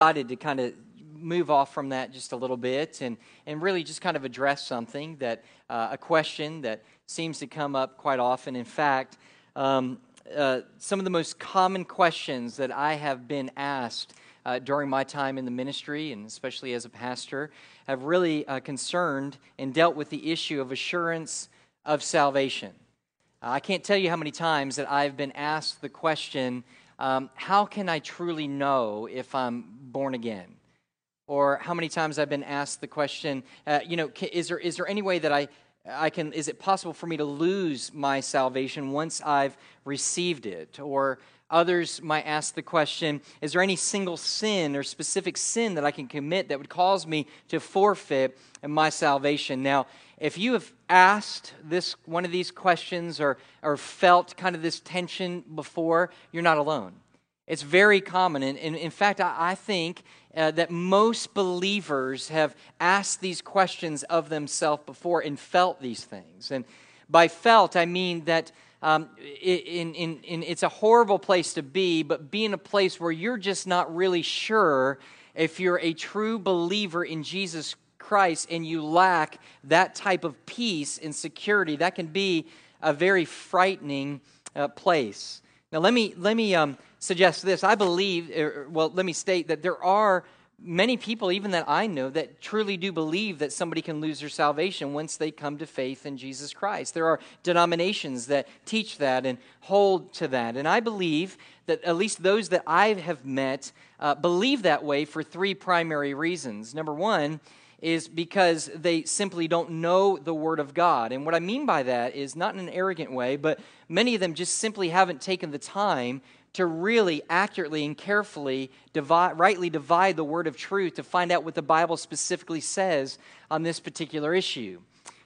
decided to kind of move off from that just a little bit and, and really just kind of address something that uh, a question that seems to come up quite often. In fact, um, uh, some of the most common questions that I have been asked uh, during my time in the ministry, and especially as a pastor, have really uh, concerned and dealt with the issue of assurance of salvation. Uh, I can't tell you how many times that I've been asked the question, um, How can I truly know if I'm born again? Or how many times I've been asked the question, uh, you know, is there, is there any way that I, I can, is it possible for me to lose my salvation once I've received it? Or others might ask the question, is there any single sin or specific sin that I can commit that would cause me to forfeit my salvation? Now, if you have asked this one of these questions or, or felt kind of this tension before, you're not alone. It's very common. And, and in fact, I, I think uh, that most believers have asked these questions of themselves before and felt these things. And by felt, I mean that um, in, in, in, it's a horrible place to be, but be in a place where you're just not really sure if you're a true believer in Jesus Christ and you lack that type of peace and security. That can be a very frightening uh, place. Now, let me, let me um, suggest this. I believe, er, well, let me state that there are many people, even that I know, that truly do believe that somebody can lose their salvation once they come to faith in Jesus Christ. There are denominations that teach that and hold to that. And I believe that at least those that I have met uh, believe that way for three primary reasons. Number one, is because they simply don't know the Word of God. And what I mean by that is not in an arrogant way, but many of them just simply haven't taken the time to really accurately and carefully divide, rightly divide the word of truth to find out what the Bible specifically says on this particular issue.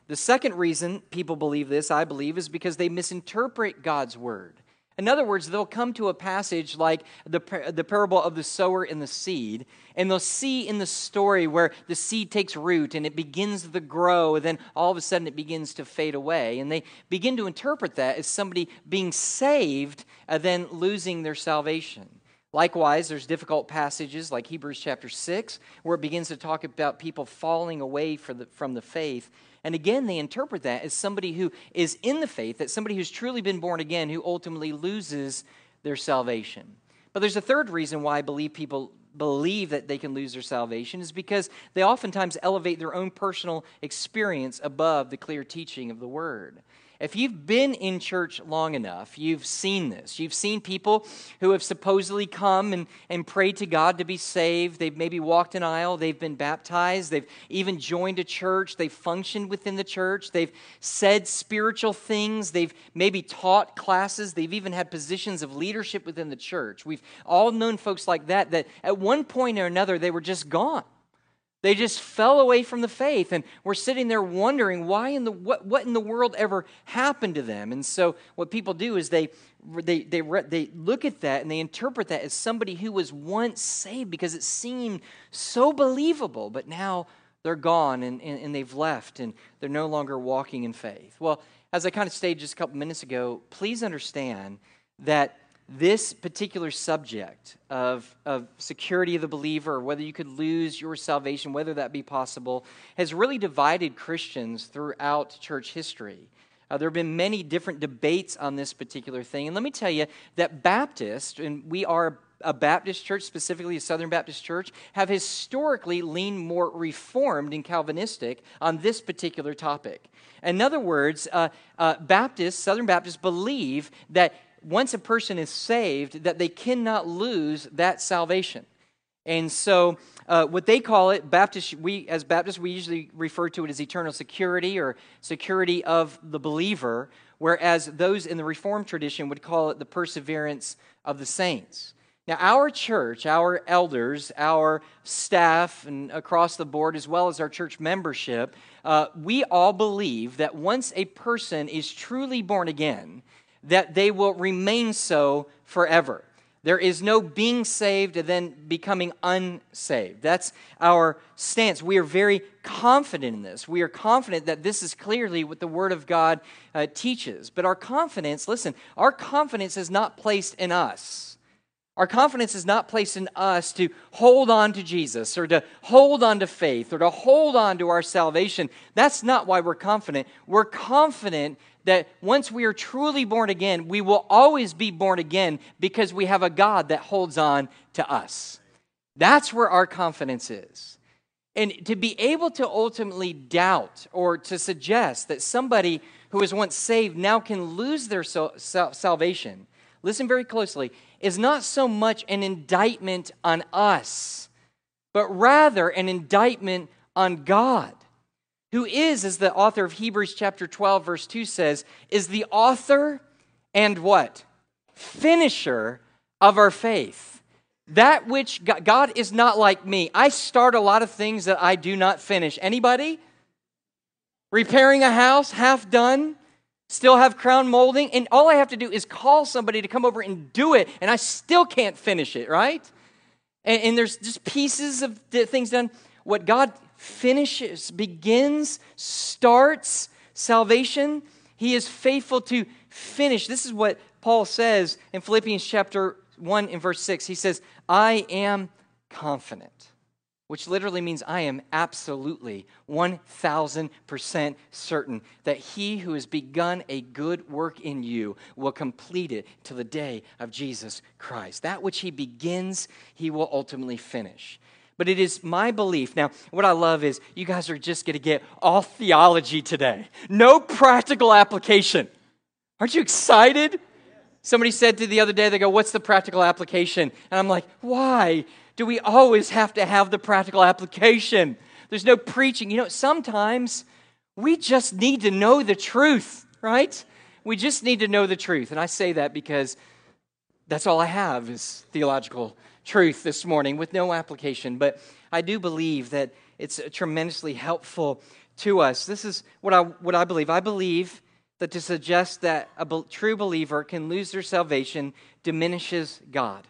The second reason people believe this, I believe, is because they misinterpret God's word. In other words, they'll come to a passage like the, the parable of the sower and the seed, and they'll see in the story where the seed takes root and it begins to grow, and then all of a sudden it begins to fade away. And they begin to interpret that as somebody being saved and then losing their salvation. Likewise, there's difficult passages like Hebrews chapter 6, where it begins to talk about people falling away the, from the faith and again, they interpret that as somebody who is in the faith, that somebody who's truly been born again, who ultimately loses their salvation. But there's a third reason why I believe people believe that they can lose their salvation is because they oftentimes elevate their own personal experience above the clear teaching of the word. If you've been in church long enough, you've seen this. You've seen people who have supposedly come and, and prayed to God to be saved. They've maybe walked an aisle. They've been baptized. They've even joined a church. They've functioned within the church. They've said spiritual things. They've maybe taught classes. They've even had positions of leadership within the church. We've all known folks like that, that at one point or another, they were just gone. They just fell away from the faith, and we're sitting there wondering why in the what, what in the world ever happened to them. And so, what people do is they they they they look at that and they interpret that as somebody who was once saved because it seemed so believable, but now they're gone and, and, and they've left and they're no longer walking in faith. Well, as I kind of stated just a couple minutes ago, please understand that this particular subject of, of security of the believer, whether you could lose your salvation, whether that be possible, has really divided Christians throughout church history. Uh, there have been many different debates on this particular thing. And let me tell you that Baptists, and we are a Baptist church, specifically a Southern Baptist church, have historically leaned more reformed and Calvinistic on this particular topic. In other words, uh, uh, Baptists, Southern Baptists, believe that once a person is saved, that they cannot lose that salvation. And so, uh, what they call it, Baptist, we as Baptists, we usually refer to it as eternal security or security of the believer, whereas those in the Reformed tradition would call it the perseverance of the saints. Now, our church, our elders, our staff, and across the board, as well as our church membership, uh, we all believe that once a person is truly born again, that they will remain so forever. There is no being saved and then becoming unsaved. That's our stance. We are very confident in this. We are confident that this is clearly what the Word of God uh, teaches. But our confidence, listen, our confidence is not placed in us. Our confidence is not placed in us to hold on to Jesus or to hold on to faith or to hold on to our salvation. That's not why we're confident. We're confident that once we are truly born again, we will always be born again because we have a God that holds on to us. That's where our confidence is. And to be able to ultimately doubt or to suggest that somebody who was once saved now can lose their salvation, listen very closely, is not so much an indictment on us, but rather an indictment on God, who is, as the author of Hebrews chapter 12, verse 2 says, is the author and what? Finisher of our faith. That which God is not like me. I start a lot of things that I do not finish. Anybody? Repairing a house, half done still have crown molding, and all I have to do is call somebody to come over and do it, and I still can't finish it, right? And, and there's just pieces of things done. What God finishes, begins, starts salvation, He is faithful to finish. This is what Paul says in Philippians chapter 1 in verse 6. He says, I am confident which literally means I am absolutely 1000% certain that he who has begun a good work in you will complete it to the day of Jesus Christ. That which he begins, he will ultimately finish. But it is my belief. Now, what I love is you guys are just going to get all theology today, no practical application. Aren't you excited? Somebody said to the other day, they go, What's the practical application? And I'm like, Why? do we always have to have the practical application? There's no preaching. You know, sometimes we just need to know the truth, right? We just need to know the truth. And I say that because that's all I have is theological truth this morning with no application. But I do believe that it's tremendously helpful to us. This is what I, what I believe. I believe that to suggest that a true believer can lose their salvation diminishes God.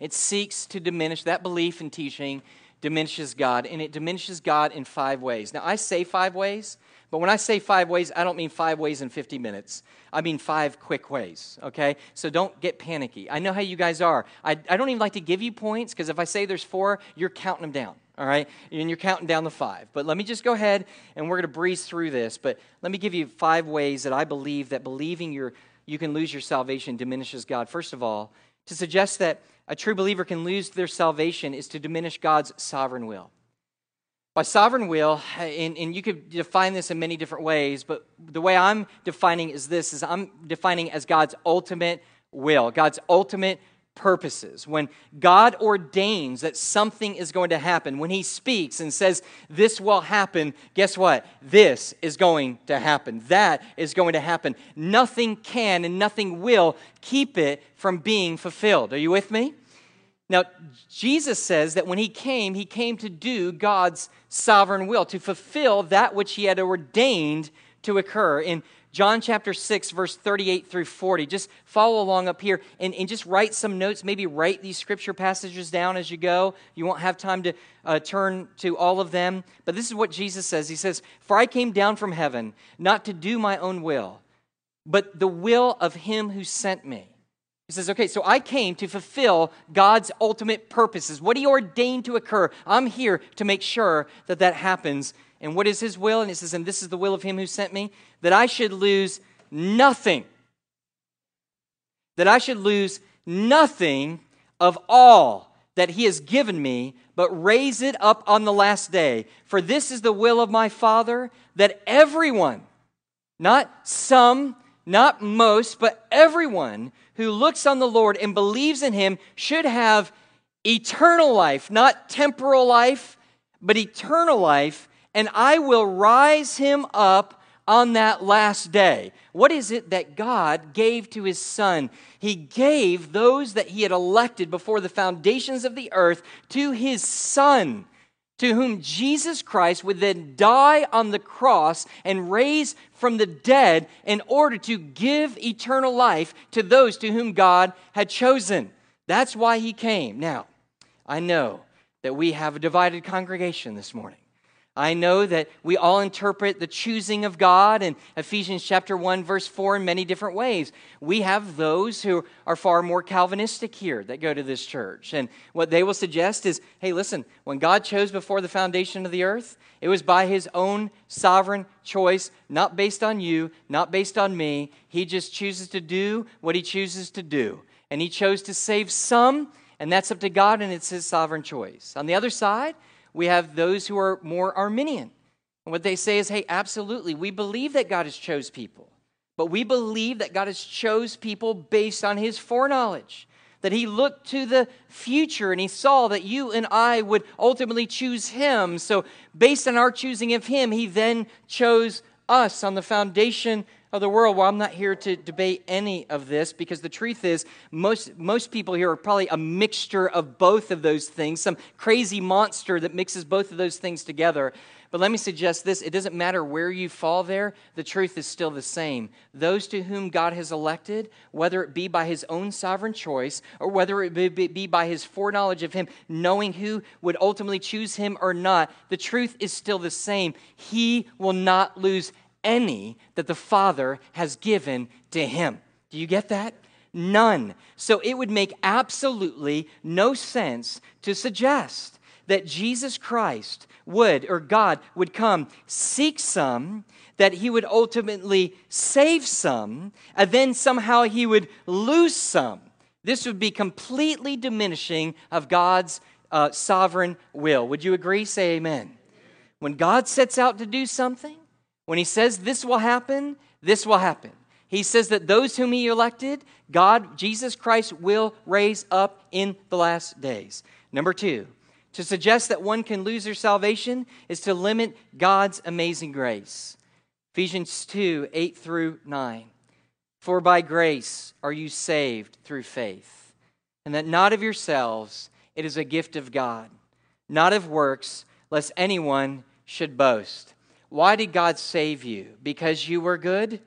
It seeks to diminish that belief and teaching diminishes God, and it diminishes God in five ways. Now, I say five ways, but when I say five ways, I don't mean five ways in 50 minutes. I mean five quick ways, okay? So don't get panicky. I know how you guys are. I, I don't even like to give you points because if I say there's four, you're counting them down, all right? And you're counting down the five. But let me just go ahead and we're going to breeze through this. But let me give you five ways that I believe that believing your, you can lose your salvation diminishes God. First of all, to suggest that a true believer can lose their salvation is to diminish God's sovereign will. By sovereign will, and, and you could define this in many different ways, but the way I'm defining is this is I'm defining as God's ultimate will, God's ultimate purposes. When God ordains that something is going to happen, when He speaks and says, This will happen, guess what? This is going to happen. That is going to happen. Nothing can and nothing will keep it from being fulfilled. Are you with me? Now, Jesus says that when He came, He came to do God's sovereign will, to fulfill that which He had ordained to occur. In John chapter 6, verse 38 through 40. Just follow along up here and, and just write some notes. Maybe write these scripture passages down as you go. You won't have time to uh, turn to all of them. But this is what Jesus says He says, For I came down from heaven not to do my own will, but the will of Him who sent me. He says, okay, so I came to fulfill God's ultimate purposes. What He ordained to occur, I'm here to make sure that that happens and what is his will? And it says, And this is the will of him who sent me, that I should lose nothing. That I should lose nothing of all that he has given me, but raise it up on the last day. For this is the will of my Father, that everyone, not some, not most, but everyone who looks on the Lord and believes in him should have eternal life, not temporal life, but eternal life and I will rise him up on that last day. What is it that God gave to his son? He gave those that he had elected before the foundations of the earth to his son, to whom Jesus Christ would then die on the cross and raise from the dead in order to give eternal life to those to whom God had chosen. That's why he came. Now, I know that we have a divided congregation this morning. I know that we all interpret the choosing of God in Ephesians chapter 1 verse 4 in many different ways. We have those who are far more Calvinistic here that go to this church. And what they will suggest is, hey, listen, when God chose before the foundation of the earth, it was by his own sovereign choice, not based on you, not based on me. He just chooses to do what he chooses to do. And he chose to save some, and that's up to God and it's his sovereign choice. On the other side, we have those who are more Arminian. And what they say is, hey, absolutely, we believe that God has chose people, but we believe that God has chose people based on his foreknowledge. That he looked to the future and he saw that you and I would ultimately choose him. So, based on our choosing of him, he then chose us on the foundation of the world. Well, I'm not here to debate any of this because the truth is, most, most people here are probably a mixture of both of those things, some crazy monster that mixes both of those things together. But let me suggest this it doesn't matter where you fall there, the truth is still the same. Those to whom God has elected, whether it be by his own sovereign choice or whether it be by his foreknowledge of him, knowing who would ultimately choose him or not, the truth is still the same. He will not lose any that the Father has given to him. Do you get that? None. So it would make absolutely no sense to suggest that Jesus Christ would, or God would come, seek some, that he would ultimately save some, and then somehow he would lose some. This would be completely diminishing of God's uh, sovereign will. Would you agree? Say amen. When God sets out to do something, when he says this will happen, this will happen. He says that those whom he elected, God, Jesus Christ, will raise up in the last days. Number two, to suggest that one can lose their salvation is to limit God's amazing grace. Ephesians 2 8 through 9. For by grace are you saved through faith, and that not of yourselves, it is a gift of God, not of works, lest anyone should boast. Why did God save you? Because you were good?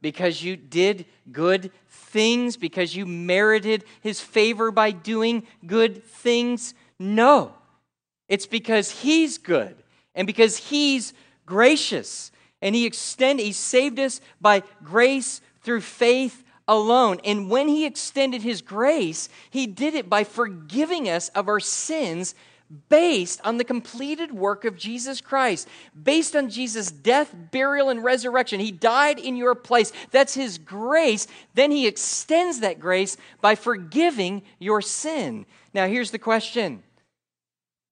Because you did good things? Because you merited his favor by doing good things? No. It's because he's good and because he's gracious and he extended he saved us by grace through faith alone. And when he extended his grace, he did it by forgiving us of our sins based on the completed work of Jesus Christ, based on Jesus' death, burial, and resurrection. He died in your place. That's His grace. Then He extends that grace by forgiving your sin. Now, here's the question.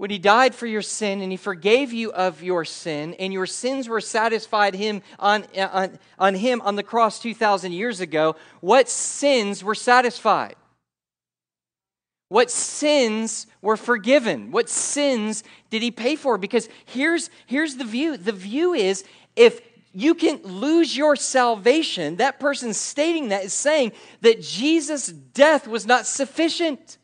When he died for your sin and he forgave you of your sin, and your sins were satisfied him on, uh, on, on him on the cross 2,000 years ago, what sins were satisfied? What sins were forgiven? What sins did he pay for? Because here's, here's the view the view is if you can lose your salvation, that person stating that is saying that Jesus' death was not sufficient.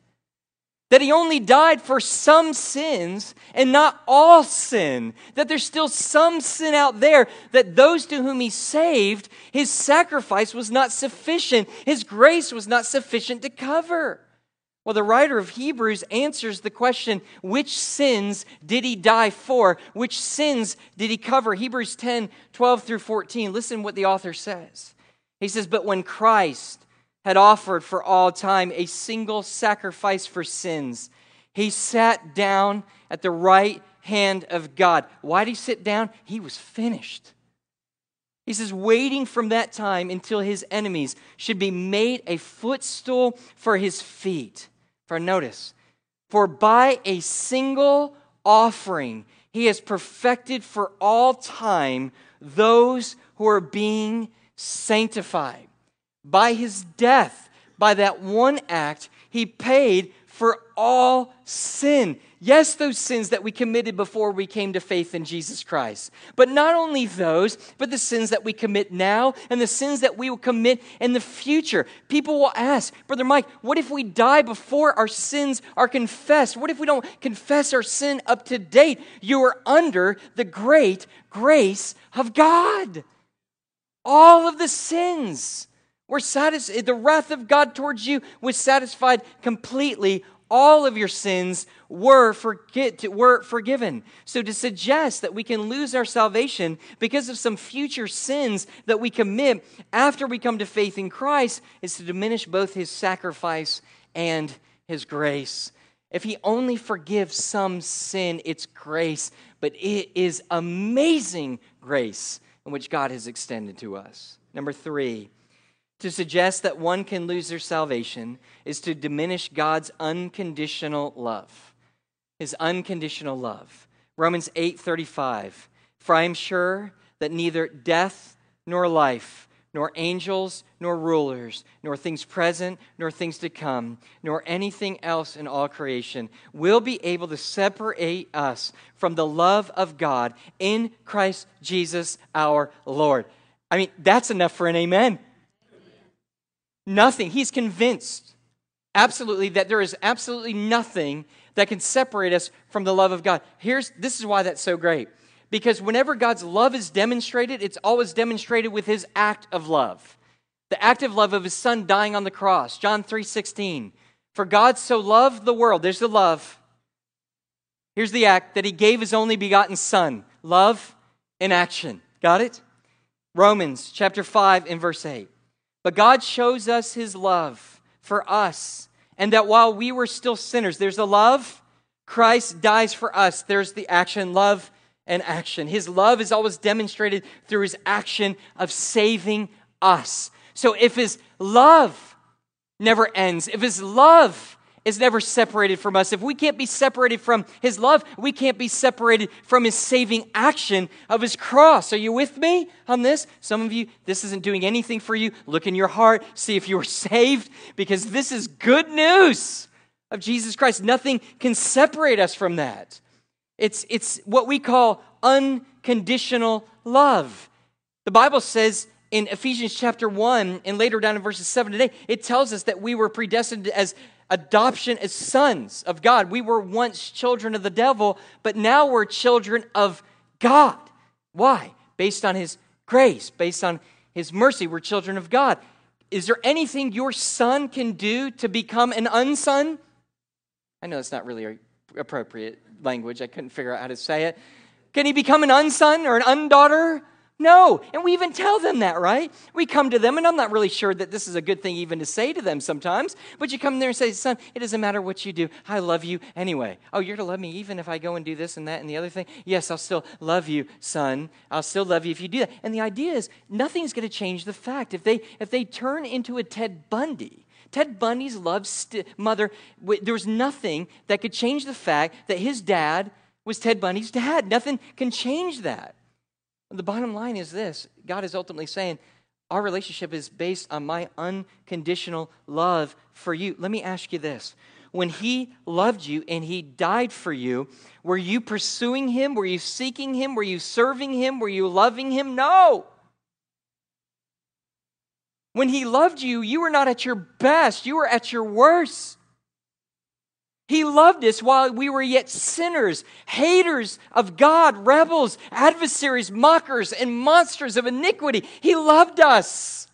That he only died for some sins and not all sin. That there's still some sin out there that those to whom he saved, his sacrifice was not sufficient. His grace was not sufficient to cover. Well, the writer of Hebrews answers the question which sins did he die for? Which sins did he cover? Hebrews 10 12 through 14. Listen what the author says. He says, But when Christ had offered for all time a single sacrifice for sins, he sat down at the right hand of God. Why did he sit down? He was finished. He says, waiting from that time until his enemies should be made a footstool for his feet. For notice, for by a single offering he has perfected for all time those who are being sanctified. By his death, by that one act, he paid for all sin. Yes, those sins that we committed before we came to faith in Jesus Christ. But not only those, but the sins that we commit now and the sins that we will commit in the future. People will ask, Brother Mike, what if we die before our sins are confessed? What if we don't confess our sin up to date? You are under the great grace of God. All of the sins were satisfied. The wrath of God towards you was satisfied completely all of your sins were, forget, were forgiven. So to suggest that we can lose our salvation because of some future sins that we commit after we come to faith in Christ is to diminish both his sacrifice and his grace. If he only forgives some sin, it's grace, but it is amazing grace in which God has extended to us. Number three, to suggest that one can lose their salvation is to diminish God's unconditional love. His unconditional love. Romans 8:35. For I am sure that neither death nor life, nor angels, nor rulers, nor things present, nor things to come, nor anything else in all creation will be able to separate us from the love of God in Christ Jesus our Lord. I mean, that's enough for an amen. Nothing. He's convinced absolutely that there is absolutely nothing that can separate us from the love of God. Here's this is why that's so great. Because whenever God's love is demonstrated, it's always demonstrated with his act of love. The act of love of his son dying on the cross. John 3:16. For God so loved the world. There's the love. Here's the act that he gave his only begotten son. Love in action. Got it? Romans chapter 5 and verse 8. But God shows us his love for us, and that while we were still sinners, there's the love, Christ dies for us. There's the action, love and action. His love is always demonstrated through his action of saving us. So if his love never ends, if his love is never separated from us. If we can't be separated from His love, we can't be separated from His saving action of His cross. Are you with me on this? Some of you, this isn't doing anything for you. Look in your heart, see if you are saved, because this is good news of Jesus Christ. Nothing can separate us from that. It's, it's what we call unconditional love. The Bible says in Ephesians chapter 1 and later down in verses 7 today, it tells us that we were predestined as adoption as sons of God. We were once children of the devil, but now we're children of God. Why? Based on his grace, based on his mercy, we're children of God. Is there anything your son can do to become an unson? I know it's not really appropriate language. I couldn't figure out how to say it. Can he become an unson or an undaughter? No. And we even tell them that, right? We come to them, and I'm not really sure that this is a good thing even to say to them sometimes, but you come there and say, Son, it doesn't matter what you do. I love you anyway. Oh, you're to love me even if I go and do this and that and the other thing? Yes, I'll still love you, son. I'll still love you if you do that. And the idea is nothing's going to change the fact. If they, if they turn into a Ted Bundy, Ted Bundy's love st- mother, w- there was nothing that could change the fact that his dad was Ted Bundy's dad. Nothing can change that. The bottom line is this God is ultimately saying, Our relationship is based on my unconditional love for you. Let me ask you this. When he loved you and he died for you, were you pursuing him? Were you seeking him? Were you serving him? Were you loving him? No. When he loved you, you were not at your best, you were at your worst. He loved us while we were yet sinners, haters of God, rebels, adversaries, mockers, and monsters of iniquity. He loved us.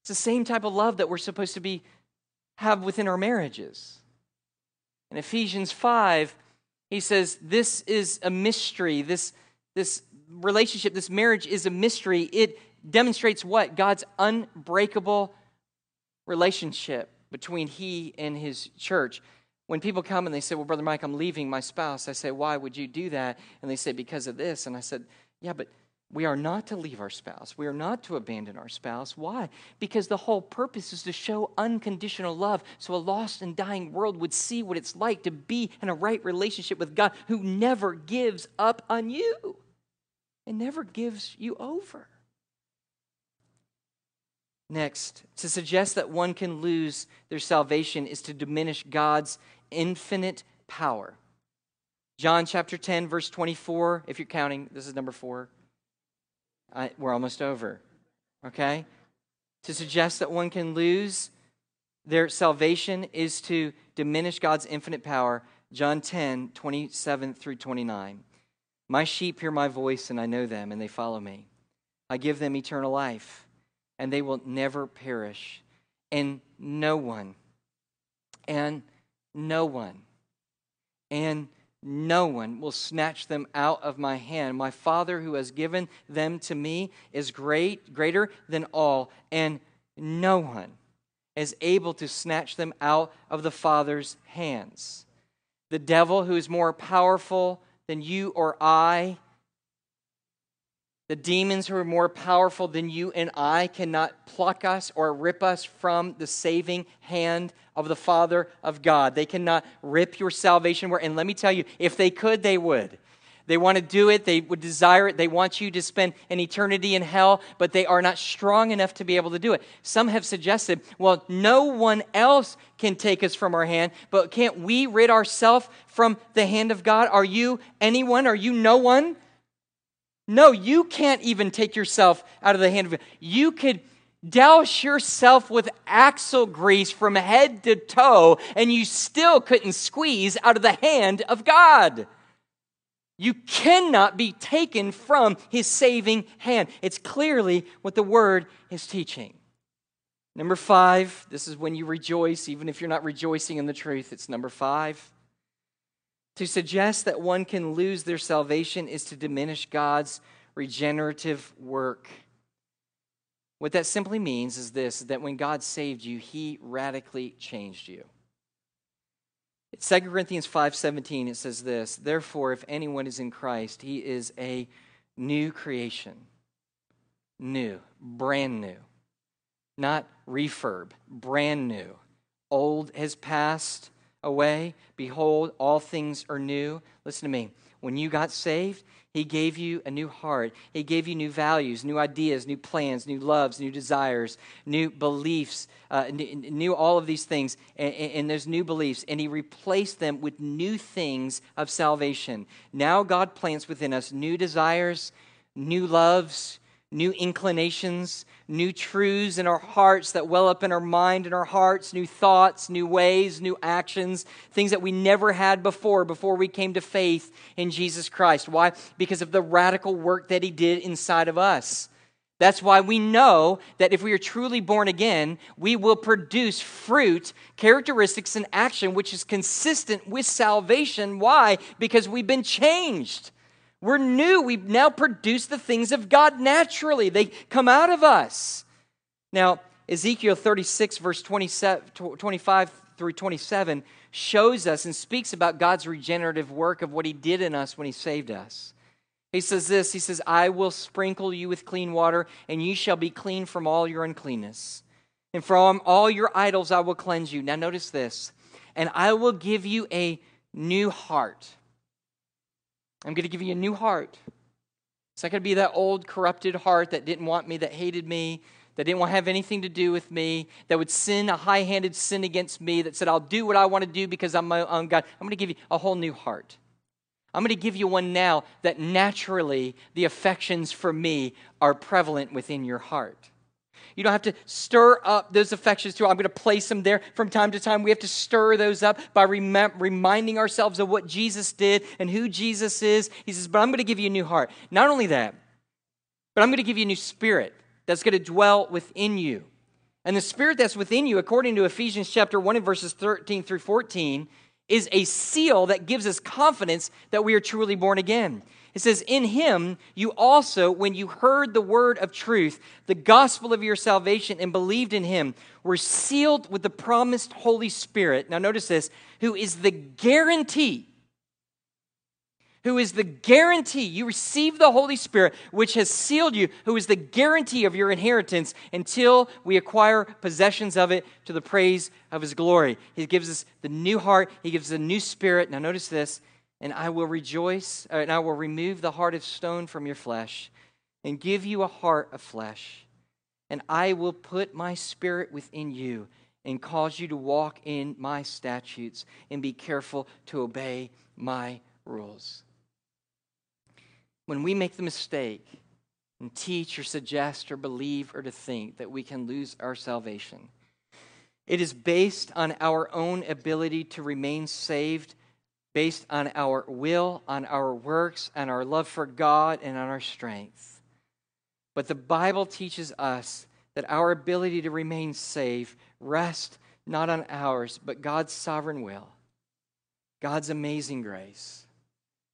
It's the same type of love that we're supposed to be have within our marriages. In Ephesians 5, he says, This is a mystery. This, this relationship, this marriage is a mystery. It demonstrates what? God's unbreakable relationship between he and his church. When people come and they say, Well, Brother Mike, I'm leaving my spouse, I say, Why would you do that? And they say, Because of this. And I said, Yeah, but we are not to leave our spouse. We are not to abandon our spouse. Why? Because the whole purpose is to show unconditional love so a lost and dying world would see what it's like to be in a right relationship with God who never gives up on you and never gives you over. Next, to suggest that one can lose their salvation is to diminish God's infinite power. John chapter 10, verse 24, if you're counting, this is number four. I, we're almost over. Okay? To suggest that one can lose their salvation is to diminish God's infinite power. John 10, 27 through 29. My sheep hear my voice, and I know them, and they follow me. I give them eternal life and they will never perish. And no one, and no one, and no one will snatch them out of my hand. My Father who has given them to me is great, greater than all, and no one is able to snatch them out of the Father's hands. The devil, who is more powerful than you or I, the demons who are more powerful than you and I cannot pluck us or rip us from the saving hand of the Father of God. They cannot rip your salvation. And let me tell you, if they could, they would. They want to do it, they would desire it, they want you to spend an eternity in hell, but they are not strong enough to be able to do it. Some have suggested, well, no one else can take us from our hand, but can't we rid ourselves from the hand of God? Are you anyone? Are you no one? No, you can't even take yourself out of the hand of God. You could douse yourself with axle grease from head to toe, and you still couldn't squeeze out of the hand of God. You cannot be taken from his saving hand. It's clearly what the word is teaching. Number five, this is when you rejoice, even if you're not rejoicing in the truth. It's number five. To suggest that one can lose their salvation is to diminish God's regenerative work. What that simply means is this that when God saved you, he radically changed you. 2 Corinthians 5:17 it says this, therefore if anyone is in Christ, he is a new creation. New, brand new. Not refurb, brand new. Old has passed, away. Behold, all things are new. Listen to me. When you got saved, He gave you a new heart. He gave you new values, new ideas, new plans, new loves, new desires, new beliefs, uh, new, all of these things. And, and there's new beliefs. And He replaced them with new things of salvation. Now God plants within us new desires, new loves, new inclinations, new truths in our hearts that well up in our mind and our hearts, new thoughts, new ways, new actions, things that we never had before, before we came to faith in Jesus Christ. Why? Because of the radical work that He did inside of us. That's why we know that if we are truly born again, we will produce fruit, characteristics, and action which is consistent with salvation. Why? Because we've been changed. We're new. We now produce the things of God naturally, they come out of us. Now, Ezekiel 36, verse 25 through 27, shows us and speaks about God's regenerative work of what He did in us when He saved us. He says this He says, I will sprinkle you with clean water, and you shall be clean from all your uncleanness. And from all your idols I will cleanse you. Now, notice this. And I will give you a new heart I'm going to give you a new heart. It's not going to be that old, corrupted heart that didn't want me, that hated me, that didn't want to have anything to do with me, that would sin a high handed sin against me, that said, I'll do what I want to do because I'm my own God. I'm going to give you a whole new heart. I'm going to give you one now that naturally the affections for me are prevalent within your heart. You don't have to stir up those affections too. I'm going to place them there from time to time. We have to stir those up by rem- reminding ourselves of what Jesus did and who Jesus is. He says, But I'm going to give you a new heart. Not only that, but I'm going to give you a new spirit that's going to dwell within you. And the spirit that's within you, according to Ephesians chapter 1 and verses 13 through 14, is a seal that gives us confidence that we are truly born again. It says, In him you also, when you heard the word of truth, the gospel of your salvation, and believed in him, were sealed with the promised Holy Spirit. Now, notice this, who is the guarantee. Who is the guarantee? You receive the Holy Spirit, which has sealed you, who is the guarantee of your inheritance until we acquire possessions of it to the praise of his glory. He gives us the new heart, he gives us a new spirit. Now, notice this and I will rejoice, uh, and I will remove the heart of stone from your flesh, and give you a heart of flesh. And I will put my spirit within you, and cause you to walk in my statutes, and be careful to obey my rules. When we make the mistake and teach or suggest or believe or to think that we can lose our salvation, it is based on our own ability to remain saved based on our will, on our works, on our love for God, and on our strength. But the Bible teaches us that our ability to remain safe rests not on ours, but God's sovereign will, God's amazing grace,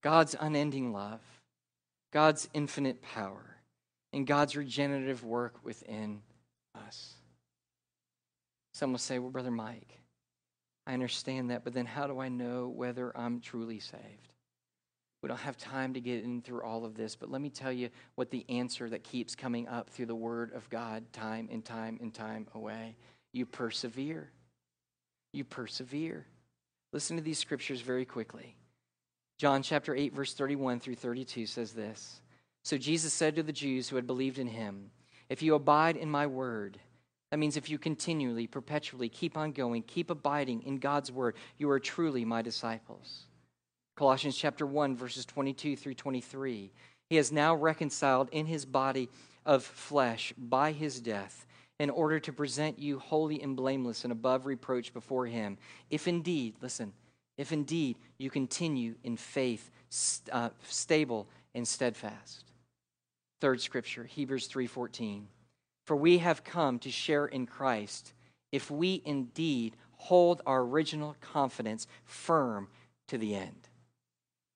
God's unending love, God's infinite power, and God's regenerative work within us. Some will say, Well, Brother Mike, I understand that, but then how do I know whether I'm truly saved? We don't have time to get in through all of this, but let me tell you what the answer that keeps coming up through the Word of God time and time and time away. You persevere. You persevere. Listen to these scriptures very quickly. John chapter 8, verse 31 through 32 says this So Jesus said to the Jews who had believed in him, If you abide in my word, that means if you continually, perpetually keep on going, keep abiding in God's word, you are truly my disciples. Colossians chapter 1 verses 22 through 23. He has now reconciled in his body of flesh by his death in order to present you holy and blameless and above reproach before him. If indeed, listen, if indeed you continue in faith, uh, stable and steadfast. Third scripture, Hebrews 3:14. For we have come to share in Christ if we indeed hold our original confidence firm to the end.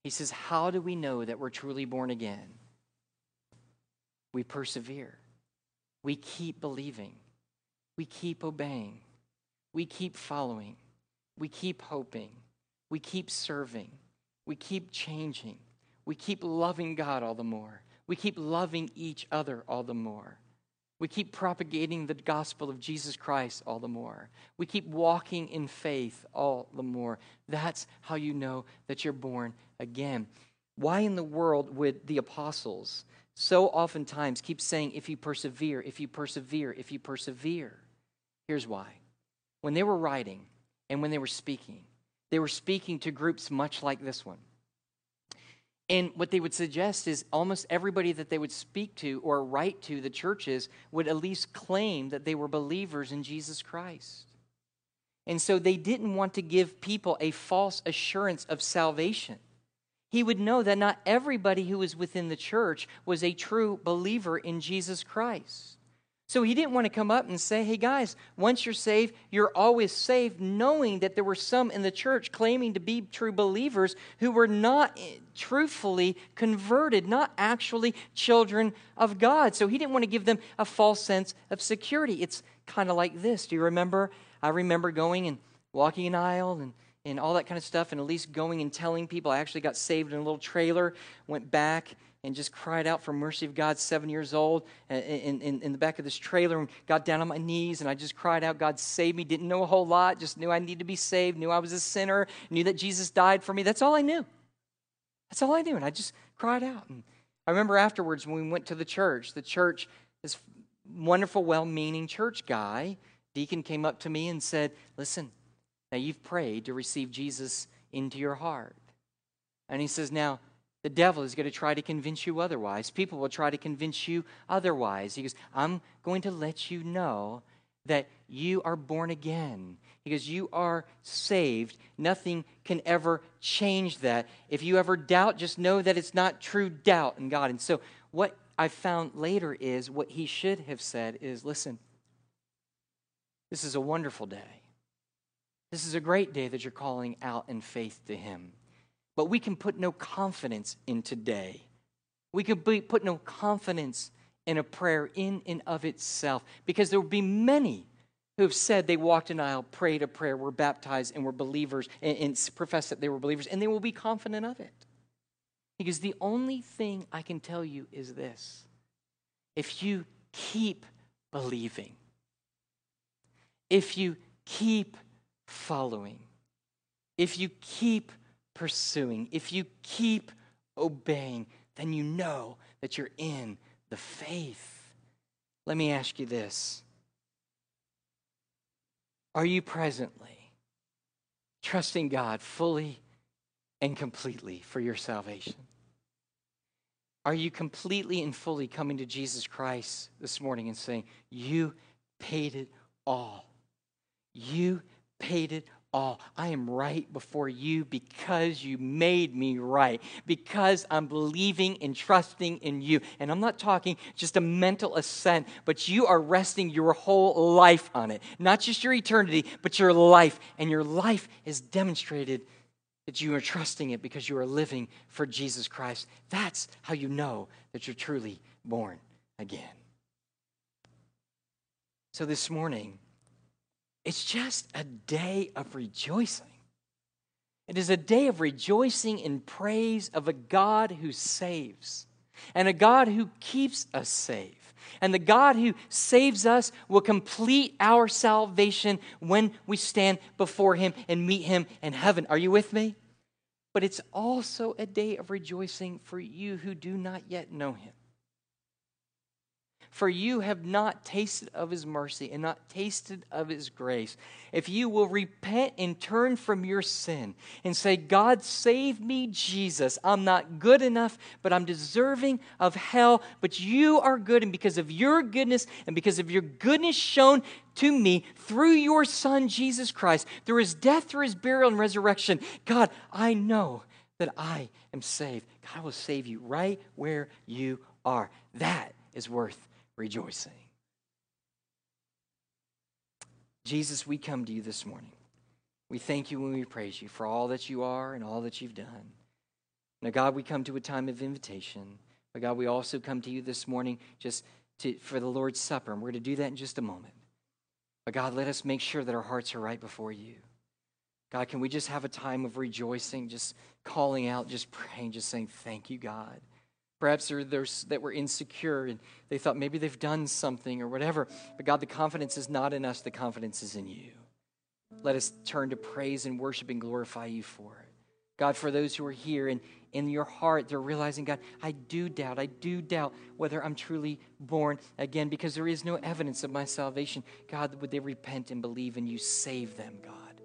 He says, How do we know that we're truly born again? We persevere. We keep believing. We keep obeying. We keep following. We keep hoping. We keep serving. We keep changing. We keep loving God all the more. We keep loving each other all the more. We keep propagating the gospel of Jesus Christ all the more. We keep walking in faith all the more. That's how you know that you're born again. Why in the world would the apostles so oftentimes keep saying, if you persevere, if you persevere, if you persevere? Here's why. When they were writing and when they were speaking, they were speaking to groups much like this one. And what they would suggest is almost everybody that they would speak to or write to, the churches, would at least claim that they were believers in Jesus Christ. And so they didn't want to give people a false assurance of salvation. He would know that not everybody who was within the church was a true believer in Jesus Christ. So he didn't want to come up and say, hey guys, once you're saved, you're always saved, knowing that there were some in the church claiming to be true believers who were not eh, truthfully converted, not actually children of God. So he didn't want to give them a false sense of security. It's kind of like this. Do you remember? I remember going and walking an aisle and and all that kind of stuff, and at least going and telling people. I actually got saved in a little trailer, went back and just cried out for mercy of God, seven years old, in, in, in the back of this trailer, and got down on my knees, and I just cried out, God, save me. Didn't know a whole lot, just knew I needed to be saved, knew I was a sinner, knew that Jesus died for me. That's all I knew. That's all I knew, and I just cried out. And I remember afterwards when we went to the church, the church, this wonderful, well meaning church guy, deacon came up to me and said, Listen, now you've prayed to receive Jesus into your heart. And he says, Now, the devil is going to try to convince you otherwise. People will try to convince you otherwise. He goes, I'm going to let you know that you are born again. Because you are saved. Nothing can ever change that. If you ever doubt, just know that it's not true doubt in God. And so, what I found later is what he should have said is listen, this is a wonderful day. This is a great day that you're calling out in faith to him. But we can put no confidence in today. We can put no confidence in a prayer in and of itself because there will be many who have said they walked an aisle, prayed a prayer, were baptized, and were believers, and, and professed that they were believers, and they will be confident of it. Because the only thing I can tell you is this if you keep believing, if you keep following, if you keep pursuing, if you keep obeying, then you know that you're in the faith. Let me ask you this Are you presently trusting God fully and completely for your salvation? Are you completely and fully coming to Jesus Christ this morning and saying, You paid it all? You paid it all. I am right before you because you made me right, because I'm believing and trusting in you. And I'm not talking just a mental assent, but you are resting your whole life on it. Not just your eternity, but your life. And your life is demonstrated that you are trusting it because you are living for Jesus Christ. That's how you know that you're truly born again. So this morning, it's just a day of rejoicing. It is a day of rejoicing in praise of a God who saves and a God who keeps us safe. And the God who saves us will complete our salvation when we stand before Him and meet Him in heaven. Are you with me? But it's also a day of rejoicing for you who do not yet know Him for you have not tasted of his mercy and not tasted of his grace. If you will repent and turn from your sin and say, God, save me, Jesus. I'm not good enough, but I'm deserving of hell. But you are good, and because of your goodness and because of your goodness shown to me through your Son, Jesus Christ, through his death, through his burial, and resurrection, God, I know that I am saved. God will save you right where you are. That is worth rejoicing. Jesus, we come to you this morning. We thank you and we praise you for all that you are and all that you've done. Now, God, we come to a time of invitation. But God, we also come to you this morning just to, for the Lord's Supper, and we're going to do that in just a moment. But God, let us make sure that our hearts are right before you. God, can we just have a time of rejoicing, just calling out, just praying, just saying, Thank you, God. Perhaps they're, that were insecure and they thought maybe they've done something or whatever. But God, the confidence is not in us, the confidence is in you. Let us turn to praise and worship and glorify you for it. God, for those who are here and in your heart, they're realizing, God, I do doubt. I do doubt whether I'm truly born again because there is no evidence of my salvation. God, would they repent and believe and you save them, God?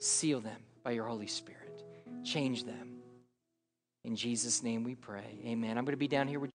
Seal them by your Holy Spirit. Change them. In Jesus' name we pray. Amen. I'm going to be down here with